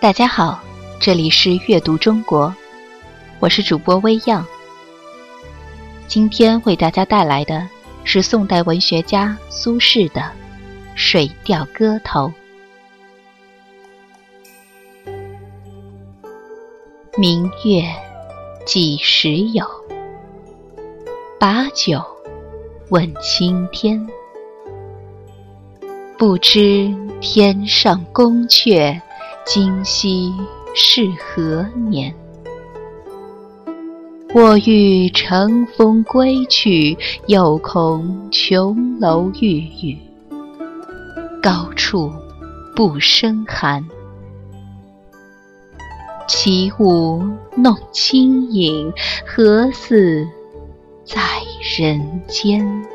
大家好，这里是阅读中国，我是主播微漾。今天为大家带来的是宋代文学家苏轼的《水调歌头》。明月几时有？把酒问青天。不知天上宫阙，今夕是何年？我欲乘风归去，又恐琼楼玉宇，高处不胜寒。起舞弄清影，何似在人间？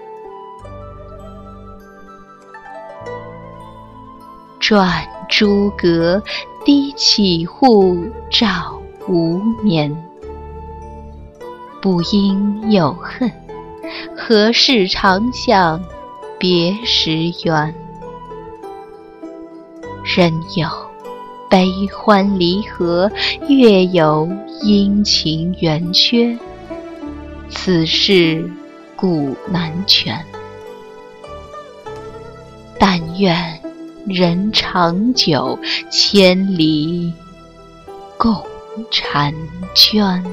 转朱阁，低绮户，照无眠。不应有恨，何事长向别时圆？人有悲欢离合，月有阴晴圆缺，此事古难全。但愿。人长久，千里共婵娟。